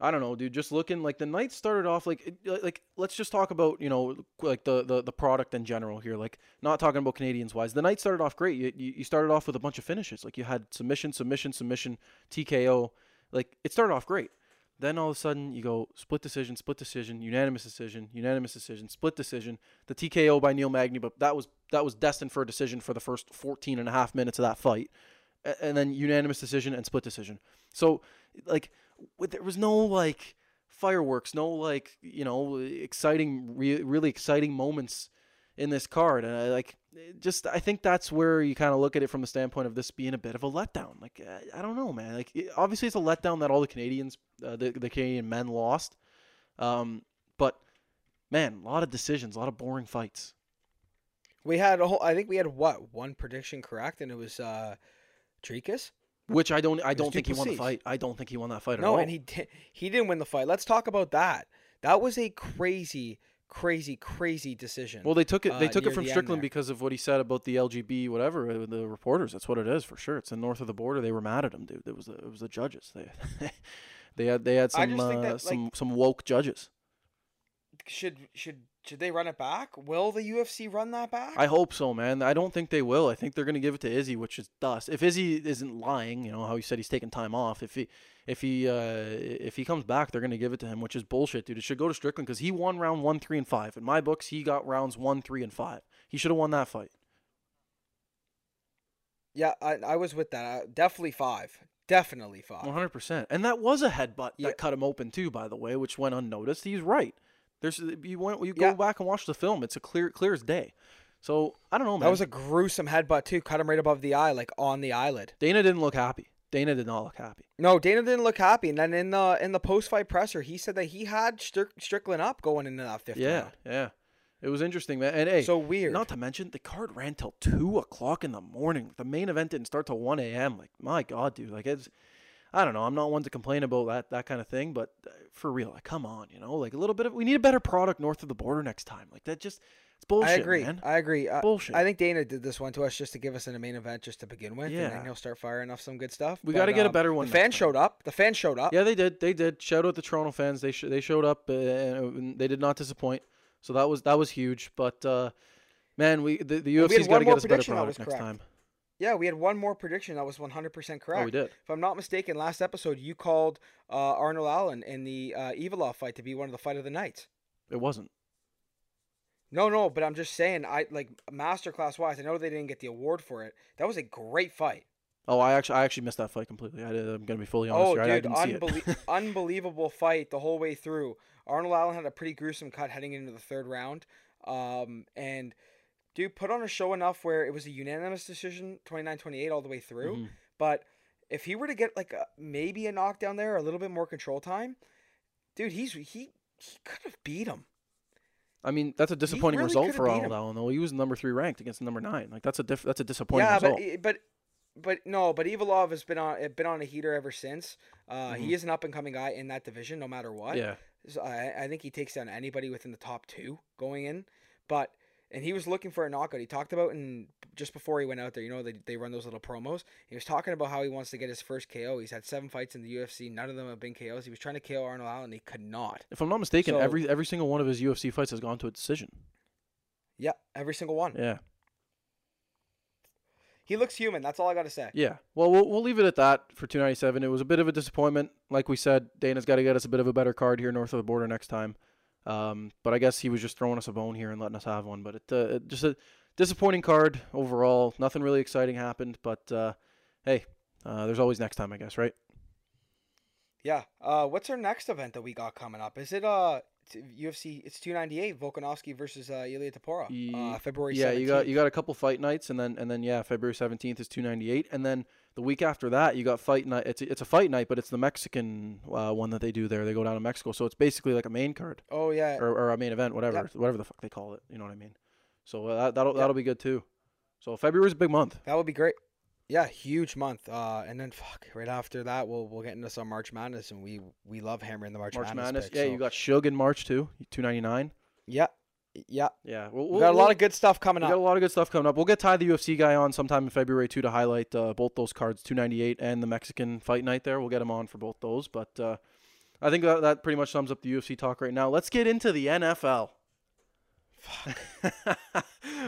I don't know, dude. Just looking like the night started off like like let's just talk about you know like the the, the product in general here. Like not talking about Canadians wise. The night started off great. You, you started off with a bunch of finishes. Like you had submission, submission, submission, TKO. Like it started off great. Then all of a sudden you go split decision, split decision, unanimous decision, unanimous decision, split decision. The TKO by Neil Magny, but that was that was destined for a decision for the first 14 and a half minutes of that fight. And then unanimous decision and split decision. So like there was no like fireworks, no like, you know, exciting re- really exciting moments in this card and I like just I think that's where you kind of look at it from the standpoint of this being a bit of a letdown. Like I, I don't know, man. Like it- obviously it's a letdown that all the Canadians, uh, the the Canadian men lost, um, but man, a lot of decisions, a lot of boring fights. We had a whole. I think we had what one prediction correct, and it was uh, Dricus. Which I don't I don't think he won the fight. I don't think he won that fight at No, all. and he di- he didn't win the fight. Let's talk about that. That was a crazy, crazy, crazy decision. well, they took it. They uh, took it from Strickland because of what he said about the LGB, whatever. uh, The reporters. That's what it is for sure. It's the north of the border. They were mad at him, dude. It was the, it was the judges. They they had they had some uh, that, like- some some woke judges. should should should they run it back? Will the UFC run that back? I hope so, man. I don't think they will. I think they're going to give it to Izzy, which is dust. If Izzy isn't lying, you know how he said he's taking time off. If he if he uh, if he comes back, they're going to give it to him, which is bullshit, dude. It should go to Strickland because he won round one, three, and five. In my books, he got rounds one, three, and five. He should have won that fight. yeah, I I was with that. Uh, definitely five. Definitely five. One hundred percent. And that was a headbutt Yeah. that cut him open too, by the way, which went unnoticed. He's right. There's you went you Yeah. go back and watch the film. It's a clear clear as day. So I don't know, man. That was a gruesome headbutt too. Cut him right above the eye, like on the eyelid. Dana didn't look happy. Dana did not look happy. No, Dana didn't look happy. And then in the in the post fight presser, he said that he had Strick, Strickland up going into that fifth Yeah, round. yeah. It was interesting, man. And hey, So weird. Not to mention the card ran till two o'clock in the morning. The main event didn't start till one a.m. Like my god, dude. Like it's, I don't know. I'm not one to complain about that that kind of thing, but uh, for real, like come on, you know, like a little bit of we need a better product north of the border next time. Like that just It's bullshit, I agree. man. I agree. I, bullshit. I think Dana did this one to us just to give us in a main event just to begin with, and Yeah. then he'll start firing off some good stuff. we got to get a um, better one. The fans showed up. The fans showed up. Yeah, they did. They did. Shout out the Toronto fans. They sh- they showed up uh, and they did not disappoint. So that was that was huge. But uh, man, we the, the And we got to get us a better product next correct. time. Yeah, we had one more prediction that was 100% correct. Oh, we did. If I'm not mistaken, last episode you called uh, Arnold Allen in the uh, fight to be one of the fight of the nights. It wasn't. No, no, but I'm just saying, I like masterclass wise. I know they didn't get the award for it. That was a great fight. Oh, I actually I actually missed that fight completely. I did, I'm gonna be fully honest Oh, here. Dude, didn't see it. unbelie- unbelievable fight the whole way through. Arnold Allen had a pretty gruesome cut heading into the third round. Um, and dude put on a show enough where it was a unanimous decision, 29-28 all the way through. Mhm. But if he were to get like a, maybe a knockdown there, a little bit more control time, dude, he's he he could have beat him. I mean, that's a disappointing really result for Arnold. Allen though. He was number three ranked against number nine. Like that's a diff- that's a disappointing yeah, result. but but but no, but Evloev has been on been on a heater ever since. Uh, Mhm. He is an up and coming guy in that division, no matter what. yeah, So I, I think he takes down anybody within the top two going in. But and he was looking for a knockout. He talked about in just before he went out there. You know they they run those little promos. He was talking about how he wants to get his first KO. He's had seven fights in the UFC. None of them have been KOs. He was trying to KO Arnold Allen. He could not. if I'm not mistaken, So- every every single one of his UFC fights has gone to a decision. Yeah, every single one. Yeah, He looks human. That's all I got to say. yeah. Well, we'll we'll leave it at that for 297. It was a bit of a disappointment. Like we said, Dana's got to get us a bit of a better card here north of the border next time. Um, but I guess he was just throwing us a bone here and letting us have one. But it, uh, it just a disappointing card overall. Nothing really exciting happened. But uh, hey, uh, there's always next time, I guess, right? Yeah. Uh, what's our next event that we got coming up? Is it uh UFC? It's 298 Volkanovski versus uh, Ilia Topuria. Uh, February. yeah, 17th. you got you got a couple fight nights, and then and then yeah, February seventeenth is two ninety eight, and then the week after that you got fight night. It's a, it's a fight night, but it's the Mexican uh, one that they do there. They go down to Mexico, so it's basically like a main card Oh yeah. or, or a main event, whatever whatever the fuck they call it. You know what I mean? So uh, that, that'll Yeah. that'll be good too. So February's a big month. That would be great. Yeah, huge month. Uh, and then fuck, right after that, we'll we'll get into some March Madness, and we we love hammering the March, March Madness. Madness. picks, yeah, so- you got Shug in March too, two ninety nine. Yeah, yeah. Yeah, we'll, We we'll, got a lot of good stuff coming We got a up. lot of good stuff coming up. We'll get Ty the UFC guy on sometime in February too to highlight uh, both those cards, 298 and the Mexican fight night. There, we'll get him on for both those. But uh, I think that, that pretty much sums up the UFC talk right now. Let's get into the NFL.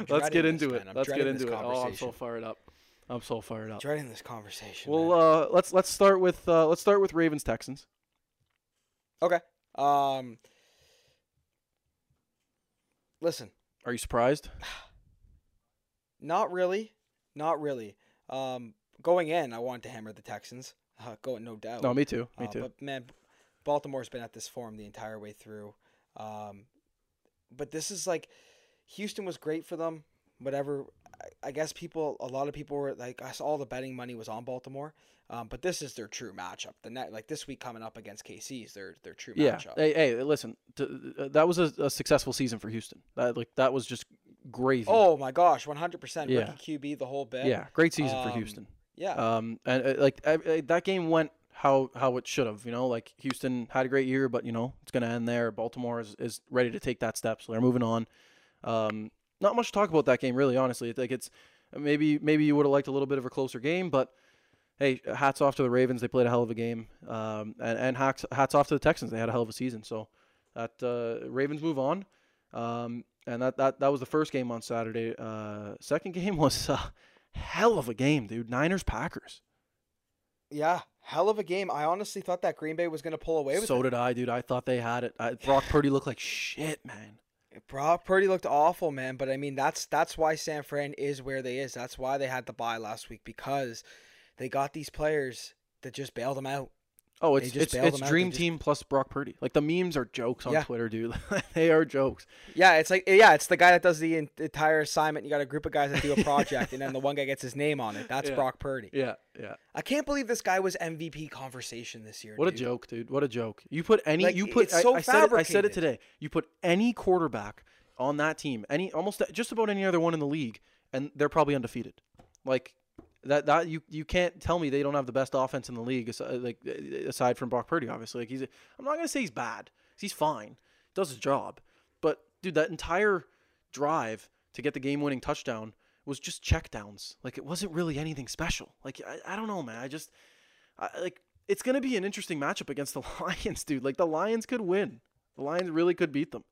Let's get into man. it. Let's get into it. Oh, I'm so fired up. I'm so fired up. Dreading this conversation. Well, uh, let's let's start with uh, let's start with Ravens Texans. okay. Um. Listen, Are you surprised? not really, not really. Um, going in, I wanted to hammer the Texans. Uh, going, no doubt. No, me too. Me Uh, too. But man, Baltimore's been at this form the entire way through. Um, but this is like, Houston was great for them. Whatever. I, I guess people, a lot of people were like, I saw all the betting money was on Baltimore. Um, but this is their true matchup. The net, like this week coming up against KC is their their true Yeah. matchup. Hey, hey, listen. Uh, that was a, a successful season for Houston. That like that was just gravy. Oh my gosh, one hundred percent rookie QB the whole bit. yeah, great season for Um, Houston. yeah, Um, and uh, like uh, uh, that game went how how it should have. You know, like Houston had a great year, but you know it's gonna end there. Baltimore is, is ready to take that step, so they're moving on. Um, not much to talk about that game, really. Honestly, like it's maybe maybe you would have liked a little bit of a closer game, but hey, hats off to the Ravens. They played a hell of a game, um, and and hats hats off to the Texans. They had a hell of a season. So that uh, Ravens move on. Um, and that, that that was the first game on Saturday. Uh, second game was a hell of a game, dude. Niners Packers. yeah, hell of a game. I honestly thought that Green Bay was going to pull away with So it. did I, dude. I thought they had it. I, Brock Purdy looked like shit, man. Brock Purdy looked awful, man. But I mean, that's that's why San Fran is where they is. That's why they had to buy last week because they got these players that just bailed them out. Oh, it's it's it's. Dream just- Team plus Brock Purdy. Like the memes are jokes on Yeah. Twitter, dude. they are jokes. Yeah, it's like yeah, it's the guy that does the entire assignment. You got a group of guys that do a project, and then the one guy gets his name on it. That's Yeah. Brock Purdy. Yeah, yeah. I can't believe this guy was MVP conversation this year. What a joke, dude. What a joke. You put any Like, you put I, so I said it, I said it today. You put any quarterback on that team, any almost just about any other one in the league, and they're probably undefeated. Like that that you you can't tell me they don't have the best offense in the league aside, like aside from Brock Purdy obviously. Like he's I'm not going to say he's bad. He's fine. Does his job. But dude, that entire drive to get the game-winning touchdown was just checkdowns. Like it wasn't really anything special. Like I, I don't know, man. I just I, like it's gonna be an interesting matchup against the Lions, dude. Like the Lions could win. The Lions really could beat them.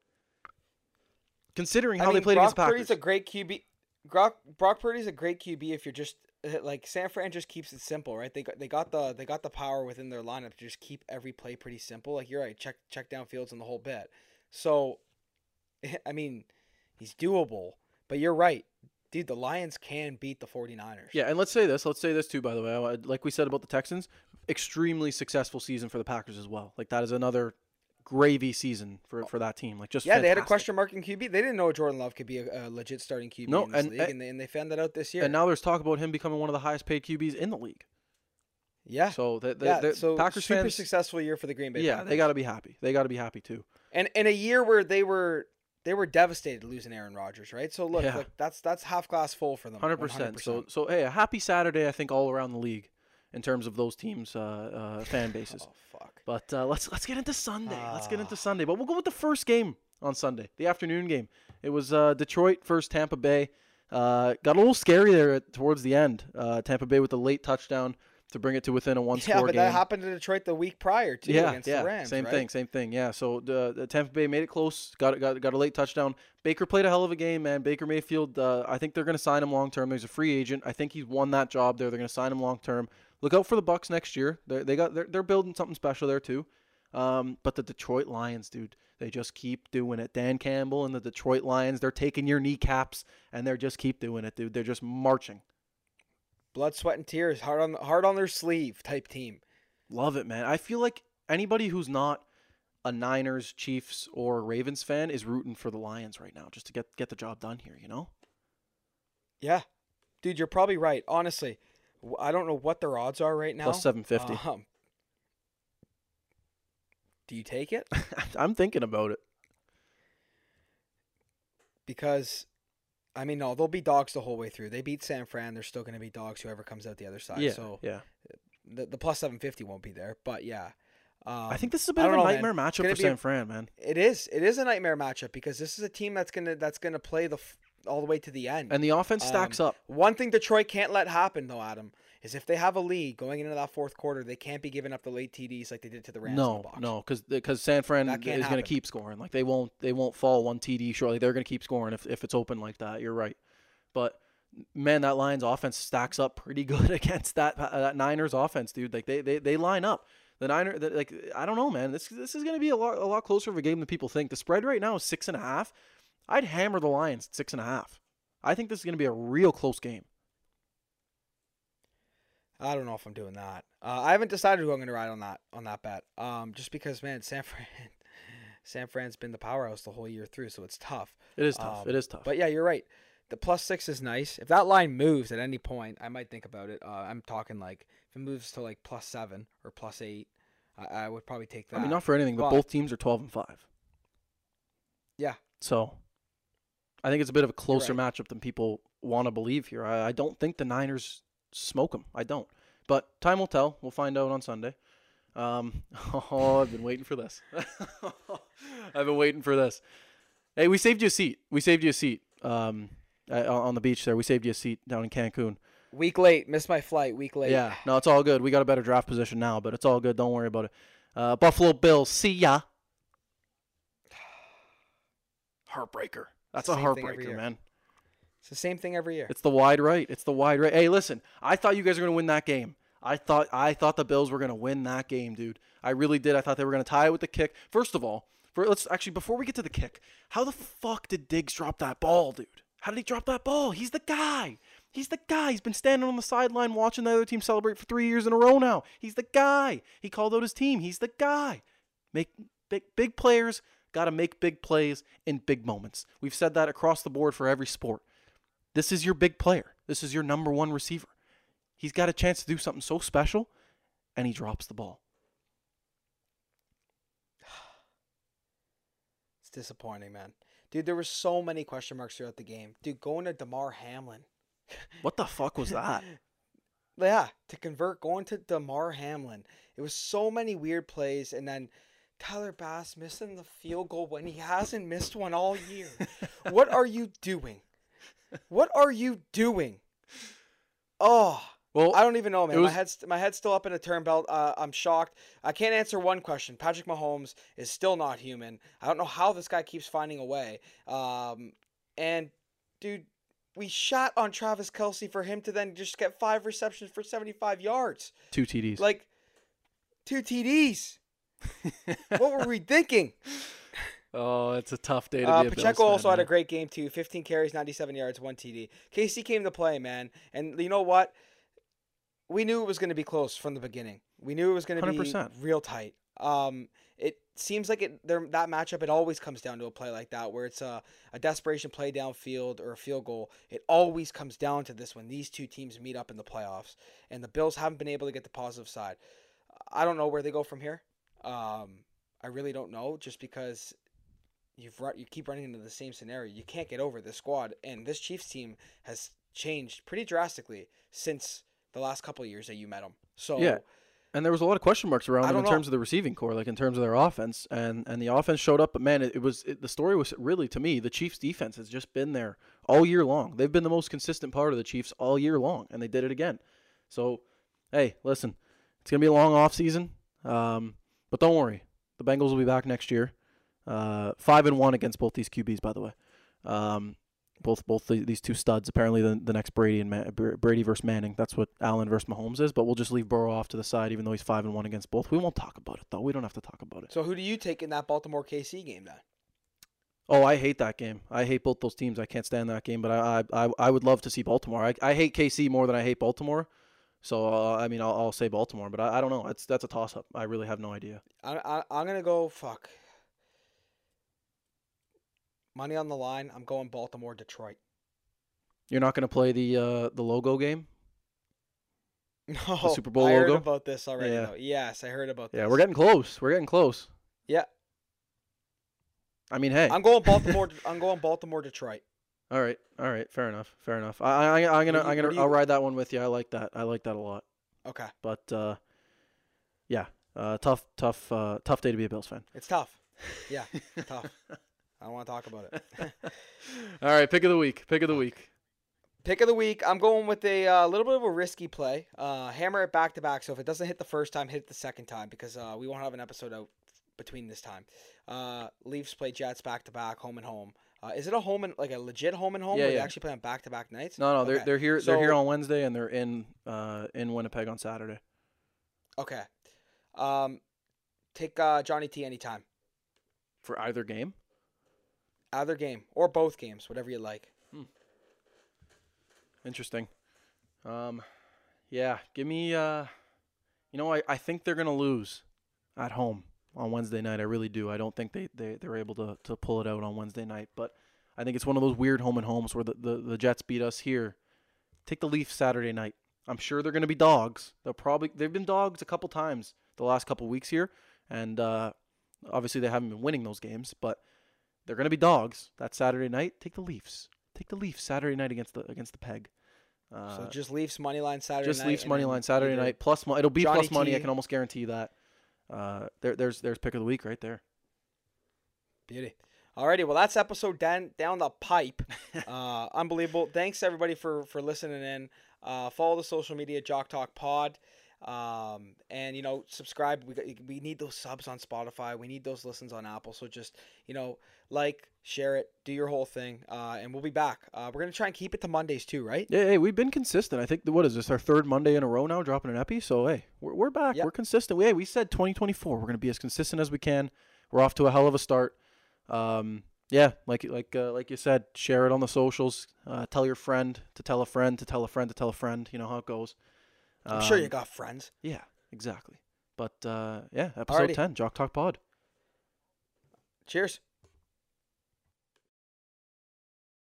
Considering how I mean, they played Brock against Packers. Purdy's a great QB. Brock, Brock Purdy's a great QB if you're just uh, like San Fran just keeps it simple, right? They got they got the they got the power within their lineup to just keep every play pretty simple. Like you're right, check check down fields and the whole bit. So, I mean, he's doable, but you're right, dude. The Lions can beat the 49ers. Yeah, and let's say this. Let's say this too. By the way, like we said about the Texans, extremely successful season for the Packers as well. Like that is another gravy season for oh. for that team. Like just Yeah, they had a question mark in QB. They didn't know Jordan Love could be a, a legit starting QB No, in this and- league, and- and, they, and they found that out this year. And now there's talk about him becoming one of the highest paid QBs in the league. yeah, So the, the, yeah. the so Packers super fans, successful year for the Green Bay. yeah, Packers. they got to be happy. They got to be happy too. and in a year where they were they were devastated losing Aaron Rodgers, right? So look, Yeah. look that's that's half glass full for them. Hundred percent. So so hey, a happy Saturday I think all around the league in terms of those teams' uh, uh, fan bases. oh fuck. But uh, let's let's get into Sunday. let's get Ah. into Sunday. But we'll go with the first game on Sunday, the afternoon game. It was uh, Detroit versus Tampa Bay. Uh, got a little scary there at, towards the end. Uh, Tampa Bay with a late touchdown to bring it to within a one score. Yeah, but game. that happened to Detroit the week prior too yeah, against yeah, the Rams. same right? thing, same thing. Yeah, so the, the Tampa Bay made it close. Got got got a late touchdown. Baker played a hell of a game, man. Baker Mayfield. Uh, I think they're going to sign him long term. He's a free agent. I think he's won that job there. They're going to sign him long term. Look out for the Bucs next year. They they got they're, they're building something special there too. Um, but the Detroit Lions, dude, they just keep doing it. Dan Campbell and the Detroit Lions, they're taking your kneecaps and they're just keep doing it, dude. They're just marching. Blood, sweat, and tears, hard on hard on their sleeve type team. Love it, man. I feel like anybody who's not a Niners, Chiefs, or Ravens fan is rooting for the Lions right now, just to get get the job done here. You know? Yeah, dude, you're probably right. Honestly, I don't know what their odds are right now. Plus seven fifty. Um, do you take it? I'm thinking about it. because I mean, no, they'll be dogs the whole way through. They beat San Fran. They're still going to be dogs. Whoever comes out the other side. yeah, So yeah. the the plus seven fifty won't be there. But yeah, um, I think this is a bit of a know, nightmare It's matchup for be a- San Fran, man. it is. It is a nightmare matchup because this is a team that's gonna that's gonna play the f- all the way to the end. And the offense stacks Um, up. One thing Detroit can't let happen though, Adam, is if they have a lead going into that fourth quarter, they can't be giving up the late TDs like they did to the Rams. in the No, no, because San Fran is going to keep scoring. Like they won't they won't fall one TD short. Like they're going to keep scoring if if it's open like that. You're right, but man, that Lions offense stacks up pretty good against that uh, that Niners offense, dude. Like they they, they line up. The Niner, the, like I don't know, man. This this is going to be a lot a lot closer of a game than people think. The spread right now is six and a half. I'd hammer the Lions at six and a half. I think this is going to be a real close game. I don't know if I'm doing that. Uh, I haven't decided who I'm going to ride on that on that bet. Um, just because man, San Fran, San Fran's been the powerhouse the whole year through, so it's tough. It is tough. Um, it is tough. But yeah, you're right. The plus six is nice. If that line moves at any point, I might think about it. Uh, I'm talking like if it moves to like plus seven or plus eight, I, I would probably take that. I mean, not for anything, but, but- both teams are twelve and five. Yeah. So, I think it's a bit of a closer right. matchup than people want to believe here. I, I don't think the Niners smoke them. I don't. But time will tell. We'll find out on Sunday. Um, oh, I've been waiting for this. I've been waiting for this. Hey, we saved you a seat. We saved you a seat. Um, on the beach there. We saved you a seat down in Cancun. week late, missed my flight. Week late. Yeah, no, it's all good. We got a better draft position now, but it's all good. Don't worry about it. Uh, Buffalo Bills, see ya. Heartbreaker. That's a Same thing every heartbreaker, man. It's the same thing every year. It's the wide right. It's the wide right. Hey, listen, I thought you guys were gonna win that game. I thought I thought the Bills were gonna win that game, dude. I really did. I thought they were gonna tie it with the kick. First of all, for let's actually before we get to the kick, how the fuck did Diggs drop that ball, dude? How did he drop that ball? He's the guy. He's the guy. He's been standing on the sideline watching the other team celebrate for three years in a row now. He's the guy. He called out his team. He's the guy. Make big big players got to make big plays in big moments. We've said that across the board for every sport. This is your big player. This is your number one receiver. He's got a chance to do something so special, and he drops the ball. It's disappointing, man. Dude, there were so many question marks throughout the game. Dude, going to Damar Hamlin. What the fuck was that? Yeah, to convert, going to Damar Hamlin. It was so many weird plays, and then Tyler Bass missing the field goal when he hasn't missed one all year. what are you doing? What are you doing? Oh, Well, I don't even know, man. it my head's my head's still up in a turn belt. Uh, I'm shocked. I can't answer one question. Patrick Mahomes is still not human. I don't know how this guy keeps finding a way. Um, and dude, we shot on Travis Kelce for him to then just get five receptions for 75 yards, two TDs. like two TDs. What were we thinking? oh, it's a tough day to Uh, be a Bills Pacheco fan, also had a great game too. 15 carries, 97 yards, one TD. KC came to play, man. And you know what? We knew it was going to be close from the beginning. We knew it was going to be 100%. real tight. Um, it seems like it there, that matchup. It always comes down to a play like that, where it's a, a desperation play downfield or a field goal. It always comes down to this when these two teams meet up in the playoffs, and the Bills haven't been able to get the positive side. I don't know where they go from here. Um, I really don't know, just because you've run, you keep running into the same scenario. You can't get over this squad, and this Chiefs team has changed pretty drastically since the last couple of years that you met them. So Yeah. And there was a lot of question marks around them in know. terms of the receiving core, like in terms of their offense, and and the offense showed up. But man, it, it was it, the story was really to me the Chiefs' defense has just been there all year long. They've been the most consistent part of the Chiefs all year long, and they did it again. So, hey, listen, it's gonna be a long off season, um, but don't worry, the Bengals will be back next year. Uh, five and one against both these QBs, by the way. Um, both both the, these two studs. Apparently, the, the next Brady and Brady versus Manning. That's what Allen versus Mahomes is. But we'll just leave Burrow off to the side, even though he's five and one against both. We won't talk about it though. We don't have to talk about it. so who do you take in that Baltimore KC game then? Oh, I hate that game. I hate both those teams. I can't stand that game. But I I, I, I would love to see Baltimore. I, I hate KC more than I hate Baltimore. So uh, I mean, I'll, I'll say Baltimore. But I, I don't know. It's that's a toss up. I really have no idea. I, I I'm gonna go fuck. Money on the line. I'm going Baltimore, Detroit. You're not going to play the uh, the logo game. No, Super Bowl I heard logo? about this already. Yeah. Though. Yes, I heard about this. Yeah, we're getting close. We're getting close. Yeah, I mean, hey. I'm going Baltimore. I'm going Baltimore, Detroit. All right, all right, fair enough, fair enough. I, I, I'm gonna, you- I'm gonna, you- I'll ride that one with you. I like that. I like that a lot. Okay, But uh, yeah, uh, tough, tough, uh, tough day to be a Bills fan. it's tough. Yeah, tough. I don't want to talk about it. all right, pick of the week. Pick of the week. Pick of the week. I'm going with a uh, little bit of a risky play. Uh, hammer it back to back. So if it doesn't hit the first time, hit it the second time because uh, we won't have an episode out between this time. Uh, Leafs play Jets back to back, home and home. Uh, is it a home and like a legit home and home? Yeah, where They yeah. actually play on back to back nights. No, no, they're they're here. they're here on Wednesday, and they're in uh in Winnipeg on Saturday. Okay. Um, take uh, Johnny T anytime. For either game. Either game or both games, whatever you like. Hmm. Interesting. Um, yeah, give me. Uh, you know, I, I think they're gonna lose at home on Wednesday night. I really do. I don't think they they they're able to to pull it out on Wednesday night. But I think it's one of those weird home and homes where the the, the Jets beat us here. Take the Leafs Saturday night. I'm sure they're gonna be dogs. They'll probably they've been dogs a couple times the last couple weeks here, and uh, obviously they haven't been winning those games, but they're gonna be dogs that Saturday night. Take the Leafs. Take the Leafs Saturday night against the against the Peg. Uh, so just Leafs money line Saturday just night. Leafs money line Saturday night plus mo- it'll be Johnny plus money. I T. can almost guarantee that. Uh, there, there's there's pick of the week right there. Beauty. Alrighty, well that's episode down down the pipe. uh, unbelievable. Thanks everybody for for listening in. Uh, follow the social media Jock Talk Pod. Um, and you know, subscribe. We we need those subs on Spotify. We need those listens on Apple. So just you know, like, share it, do your whole thing, uh, and we'll be back. Uh, we're gonna try and keep it to Mondays too, right? Yeah, hey, we've been consistent. I think what is this our third Monday in a row now dropping an epi. So hey, we're we're back. Yep. We're consistent. We, hey, we said 2024. We're gonna be as consistent as we can. We're off to a hell of a start. Um, yeah, like like uh, like you said, share it on the socials. Uh, tell your friend to tell a friend to tell a friend to tell a friend. You know how it goes. I'm sure you Um, got friends. Yeah, exactly. But uh, yeah, episode Alrighty. 10, Jock Talk Pod. Cheers.